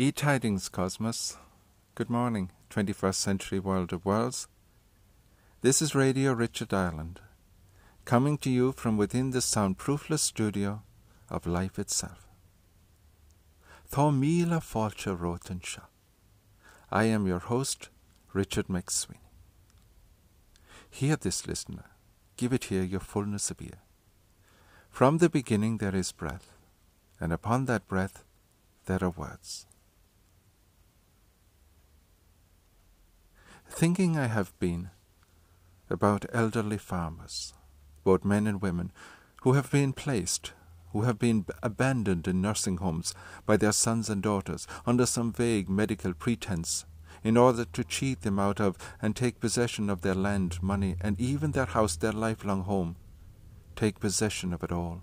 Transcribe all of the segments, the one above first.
E Tidings Cosmos. Good morning, 21st century world of worlds. This is Radio Richard Ireland, coming to you from within the soundproofless studio of life itself. Tho Mila Falcha Rotensha. I am your host, Richard McSweeney. Hear this, listener. Give it here your fullness of ear. From the beginning there is breath, and upon that breath there are words. Thinking I have been about elderly farmers, both men and women, who have been placed, who have been abandoned in nursing homes by their sons and daughters under some vague medical pretense in order to cheat them out of and take possession of their land, money, and even their house, their lifelong home. Take possession of it all.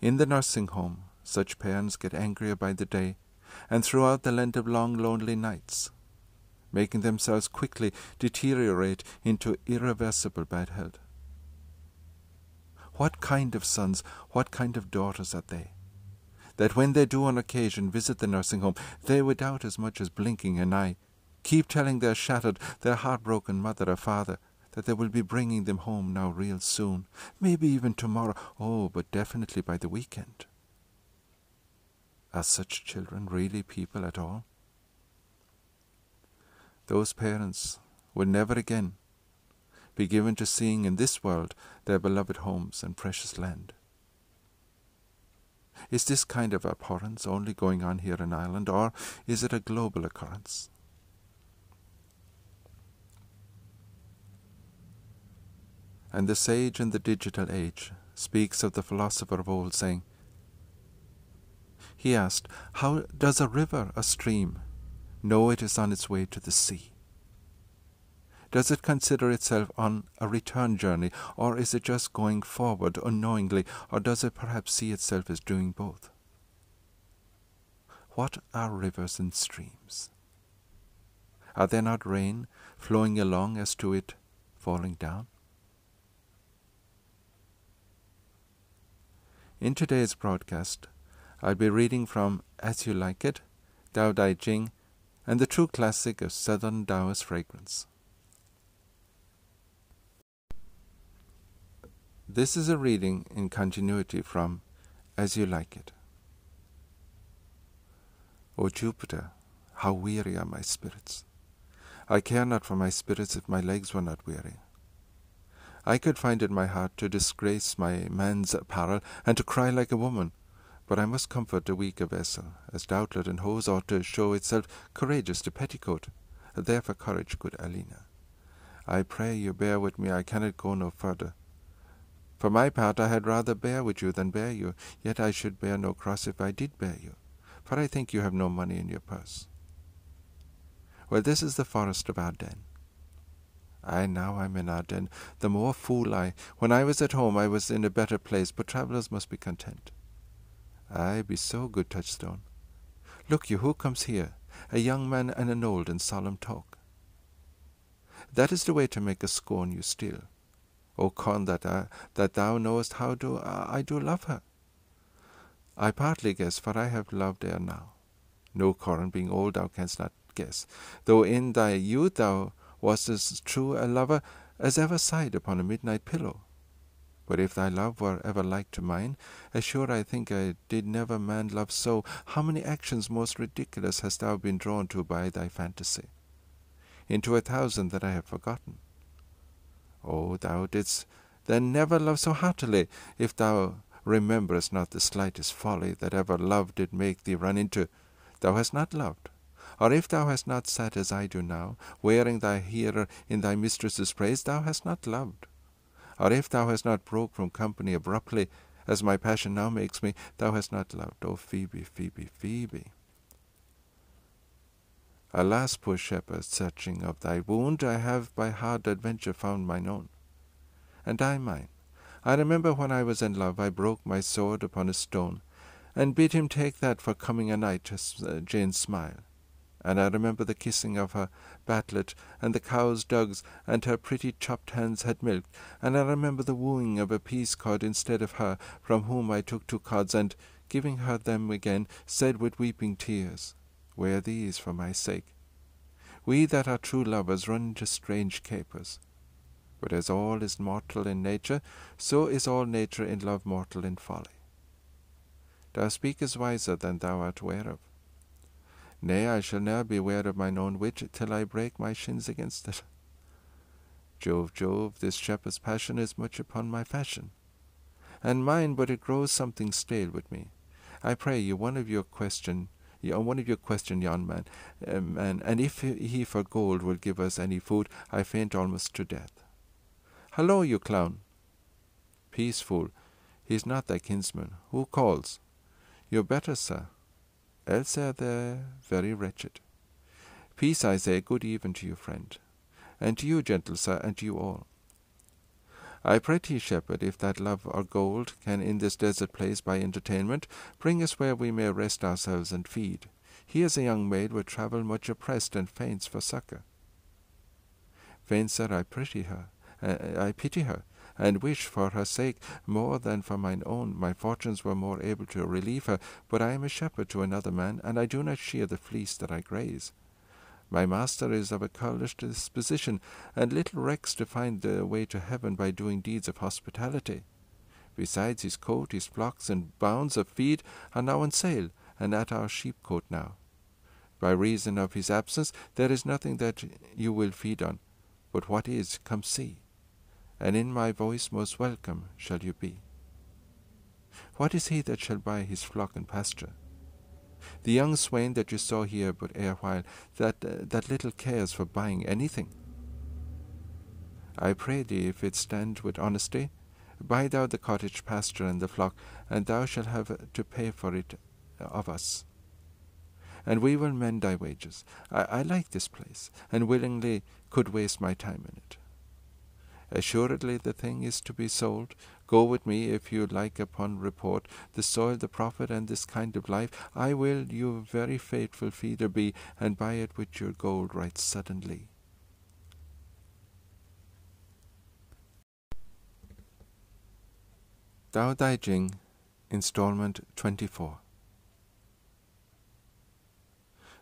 In the nursing home, such parents get angrier by the day, and throughout the length of long, lonely nights, making themselves quickly deteriorate into irreversible bad health. What kind of sons, what kind of daughters are they? That when they do on occasion visit the nursing home, they without as much as blinking an eye keep telling their shattered, their heartbroken mother or father that they will be bringing them home now real soon, maybe even tomorrow, oh, but definitely by the weekend. Are such children really people at all? Those parents will never again be given to seeing in this world their beloved homes and precious land. Is this kind of abhorrence only going on here in Ireland, or is it a global occurrence? And the sage in the digital age speaks of the philosopher of old, saying, He asked, How does a river, a stream, know it is on its way to the sea? Does it consider itself on a return journey, or is it just going forward unknowingly, or does it perhaps see itself as doing both? What are rivers and streams? Are there not rain flowing along as to it falling down? In today's broadcast, I'll be reading from As You Like It, Tao Te Ching, and the true classic of Southern Taoist fragrance. This is a reading in continuity from As You Like It. O Jupiter, how weary are my spirits! I care not for my spirits if my legs were not weary. I could find in my heart to disgrace my man's apparel and to cry like a woman, but I must comfort the weaker vessel, as doublet and hose ought to show itself courageous to petticoat. Therefore courage, good Aliena. I pray you bear with me, I cannot go no further. For my part, I had rather bear with you than bear you, yet I should bear no cross if I did bear you, for I think you have no money in your purse. Well, this is the forest of Arden. I now I'm in Arden, the more fool I. When I was at home, I was in a better place, but travellers must be content. I be so good, Touchstone. Look you, who comes here? A young man and an old in solemn talk. That is the way to make a scorn you still. O Con, that, I, that thou knowest how do I, I do love her. I partly guess, for I have loved ere now. No, Corin, being old, thou canst not guess, though in thy youth thou wast as true a lover as ever sighed upon a midnight pillow. But if thy love were ever like to mine, as sure I think I did never man love so, how many actions most ridiculous hast thou been drawn to by thy fantasy? Into a thousand that I have forgotten. Oh, thou didst then never love so heartily, if thou rememberest not the slightest folly that ever love did make thee run into, thou hast not loved. Or if thou hast not sat as I do now, wearing thy hearer in thy mistress's praise, thou hast not loved. Or if thou hast not broke from company abruptly, as my passion now makes me, thou hast not loved. O Phoebe, Phoebe, Phoebe. Alas, poor shepherd, searching of thy wound, I have by hard adventure found mine own. And I mine. I remember when I was in love, I broke my sword upon a stone, and bid him take that for coming a night to uh, Jane's smile. And I remember the kissing of her batlet, and the cow's dugs, and her pretty chopped hands had milked, and I remember the wooing of a peace cod instead of her, from whom I took two cods, and giving her them again, said with weeping tears, Wear these for my sake. We that are true lovers run into strange capers. But as all is mortal in nature, so is all nature in love mortal in folly. Thou speakest wiser than thou art aware of. Nay, I shall ne'er beware of mine own wit till I break my shins against it. Jove, Jove, this shepherd's passion is much upon my fashion, and mine, but it grows something stale with me. I pray you, one of your question, one of your question, yon man, um, and, and if he for gold will give us any food, I faint almost to death. Hallo, you clown! Peace, fool, he's not thy kinsman. Who calls? You're better, sir, else are they very wretched. Peace, I say, good even to you, friend and to you, gentle sir, and to you all. I pray thee, shepherd, if that love or gold can in this desert place by entertainment bring us where we may rest ourselves and feed. Here's a young maid would travel much oppressed and faints for succor. Fain, sir, I pity her, uh, I pity her, and wish for her sake more than for mine own my fortunes were more able to relieve her. But I am a shepherd to another man, and I do not shear the fleece that I graze. My master is of a churlish disposition, and little recks to find the way to heaven by doing deeds of hospitality. Besides, his coat, his flocks, and bounds of feed are now on sale, and at our sheepcote now. By reason of his absence, there is nothing that you will feed on, but what is, come see, and in my voice most welcome shall you be. What is he that shall buy his flock and pasture? The young swain that you saw here but erewhile, that, uh, that little cares for buying anything. I pray thee, if it stand with honesty, buy thou the cottage pasture and the flock, and thou shalt have to pay for it of us. And we will mend thy wages. I, I like this place, and willingly could waste my time in it. Assuredly the thing is to be sold. Go with me, if you like, upon report, the soil, the profit, and this kind of life. I will your very faithful feeder be, and buy it with your gold right suddenly. Tao Te Ching, Installment 24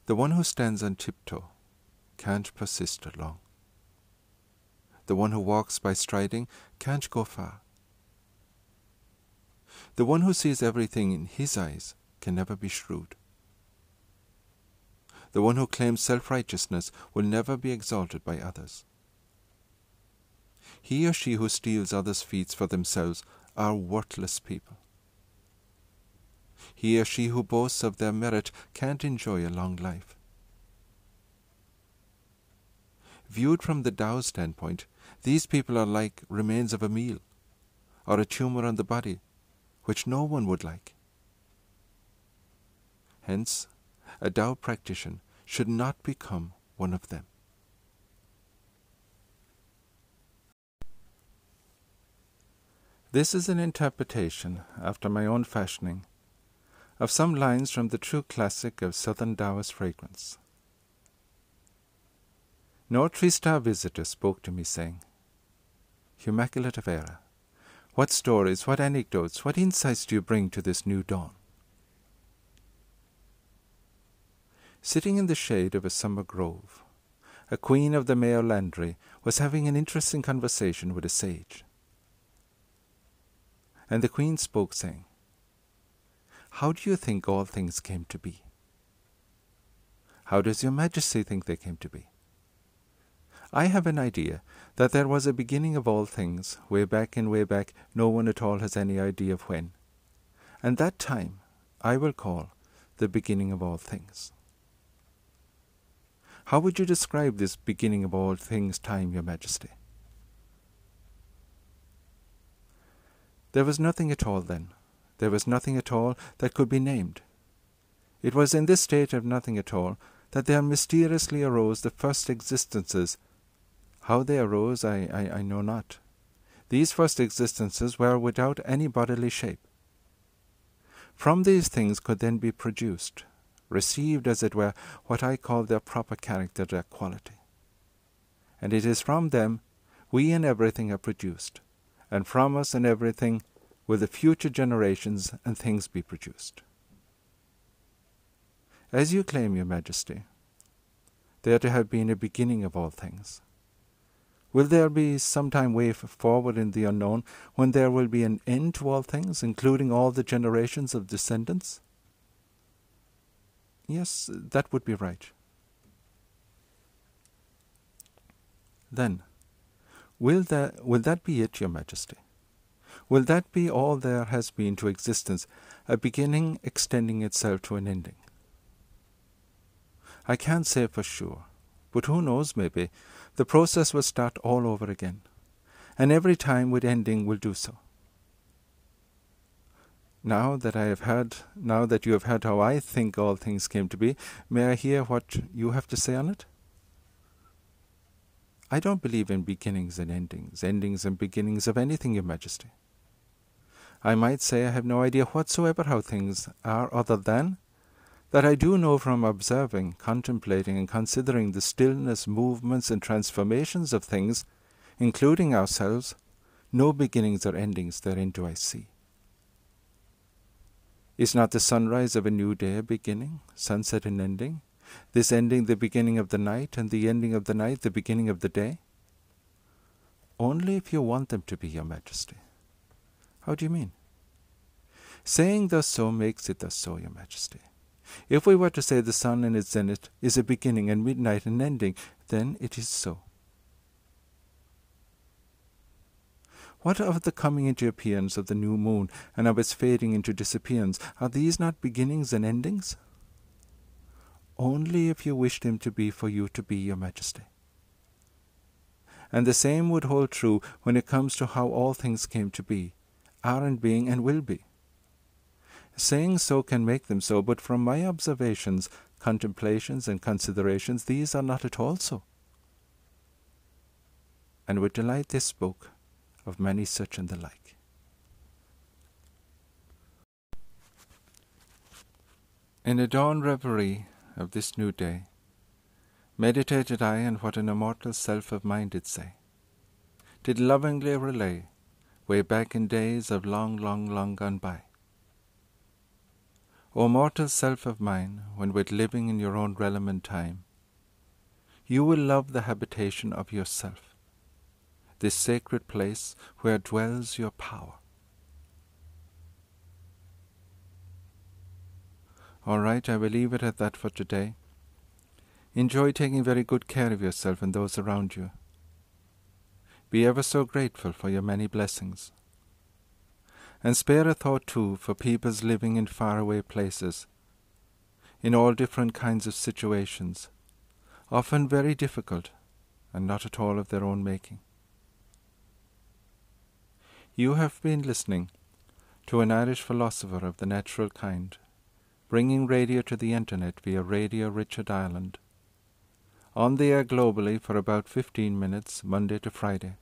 The one who stands on tiptoe can't persist long. The one who walks by striding can't go far. The one who sees everything in his eyes can never be shrewd. The one who claims self righteousness will never be exalted by others. He or she who steals others' feats for themselves are worthless people. He or she who boasts of their merit can't enjoy a long life. Viewed from the Tao standpoint, these people are like remains of a meal or a tumor on the body, which no one would like. Hence, a Tao practitioner should not become one of them. This is an interpretation, after my own fashioning, of some lines from the true classic of Southern Taoist fragrance. No three-star visitor spoke to me, saying, Immaculate of Error, what stories, what anecdotes, what insights do you bring to this new dawn? Sitting in the shade of a summer grove, a queen of the Meo Landry was having an interesting conversation with a sage. And the queen spoke, saying, How do you think all things came to be? How does your majesty think they came to be? I have an idea that there was a beginning of all things, way back and way back, no one at all has any idea of when. And that time I will call the beginning of all things. How would you describe this beginning of all things time, Your Majesty? There was nothing at all then. There was nothing at all that could be named. It was in this state of nothing at all that there mysteriously arose the first existences how they arose, I, I, I know not. These first existences were without any bodily shape. From these things could then be produced, received, as it were, what I call their proper character, their quality. And it is from them we and everything are produced, and from us and everything will the future generations and things be produced. As you claim, Your Majesty, there to have been a beginning of all things. Will there be some time way forward in the unknown when there will be an end to all things, including all the generations of descendants? Yes, that would be right. Then, will that, will that be it, Your Majesty? Will that be all there has been to existence, a beginning extending itself to an ending? I can't say for sure, but who knows, maybe, the process will start all over again, and every time with ending will do so. Now that I have heard, now that you have heard how I think all things came to be, may I hear what you have to say on it? I don't believe in beginnings and endings, endings and beginnings of anything, Your Majesty. I might say I have no idea whatsoever how things are other than that I do know from observing, contemplating, and considering the stillness, movements, and transformations of things, including ourselves, no beginnings or endings therein do I see. Is not the sunrise of a new day a beginning, sunset an ending, this ending the beginning of the night, and the ending of the night the beginning of the day? Only if you want them to be, Your Majesty. How do you mean? Saying thus so makes it thus so, Your Majesty. If we were to say the sun in its zenith is a beginning and midnight an ending, then it is so. What of the coming into appearance of the new moon and of its fading into disappearance? Are these not beginnings and endings? Only if you wish them to be for you to be, Your Majesty. And the same would hold true when it comes to how all things came to be, are and being, and will be. Saying so can make them so, but from my observations, contemplations, and considerations, these are not at all so. And with delight they spoke of many such and the like. In a dawn reverie of this new day, meditated I on what an immortal self of mine did say, did lovingly relay, way back in days of long, long, long gone by. O mortal self of mine, when with living in your own realm and time, you will love the habitation of yourself, this sacred place where dwells your power. All right, I will leave it at that for today. Enjoy taking very good care of yourself and those around you. Be ever so grateful for your many blessings and spare a thought too for peoples living in faraway places, in all different kinds of situations, often very difficult and not at all of their own making. You have been listening to an Irish philosopher of the natural kind, bringing radio to the internet via Radio Richard Ireland, on the air globally for about 15 minutes, Monday to Friday.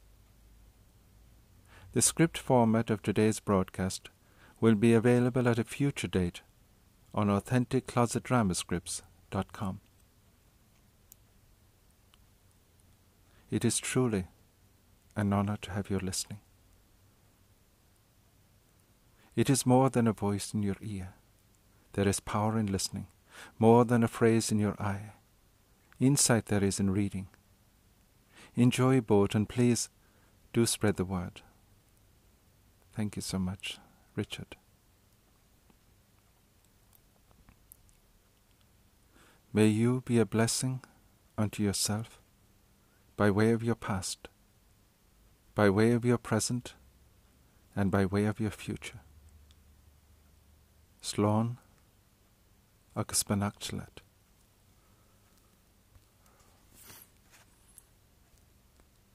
The script format of today's broadcast will be available at a future date on AuthenticClosetDramascripts.com. It is truly an honor to have you listening. It is more than a voice in your ear. There is power in listening, more than a phrase in your eye. Insight there is in reading. Enjoy both and please do spread the word. Thank you so much, Richard. May you be a blessing unto yourself by way of your past, by way of your present, and by way of your future. Slán agus.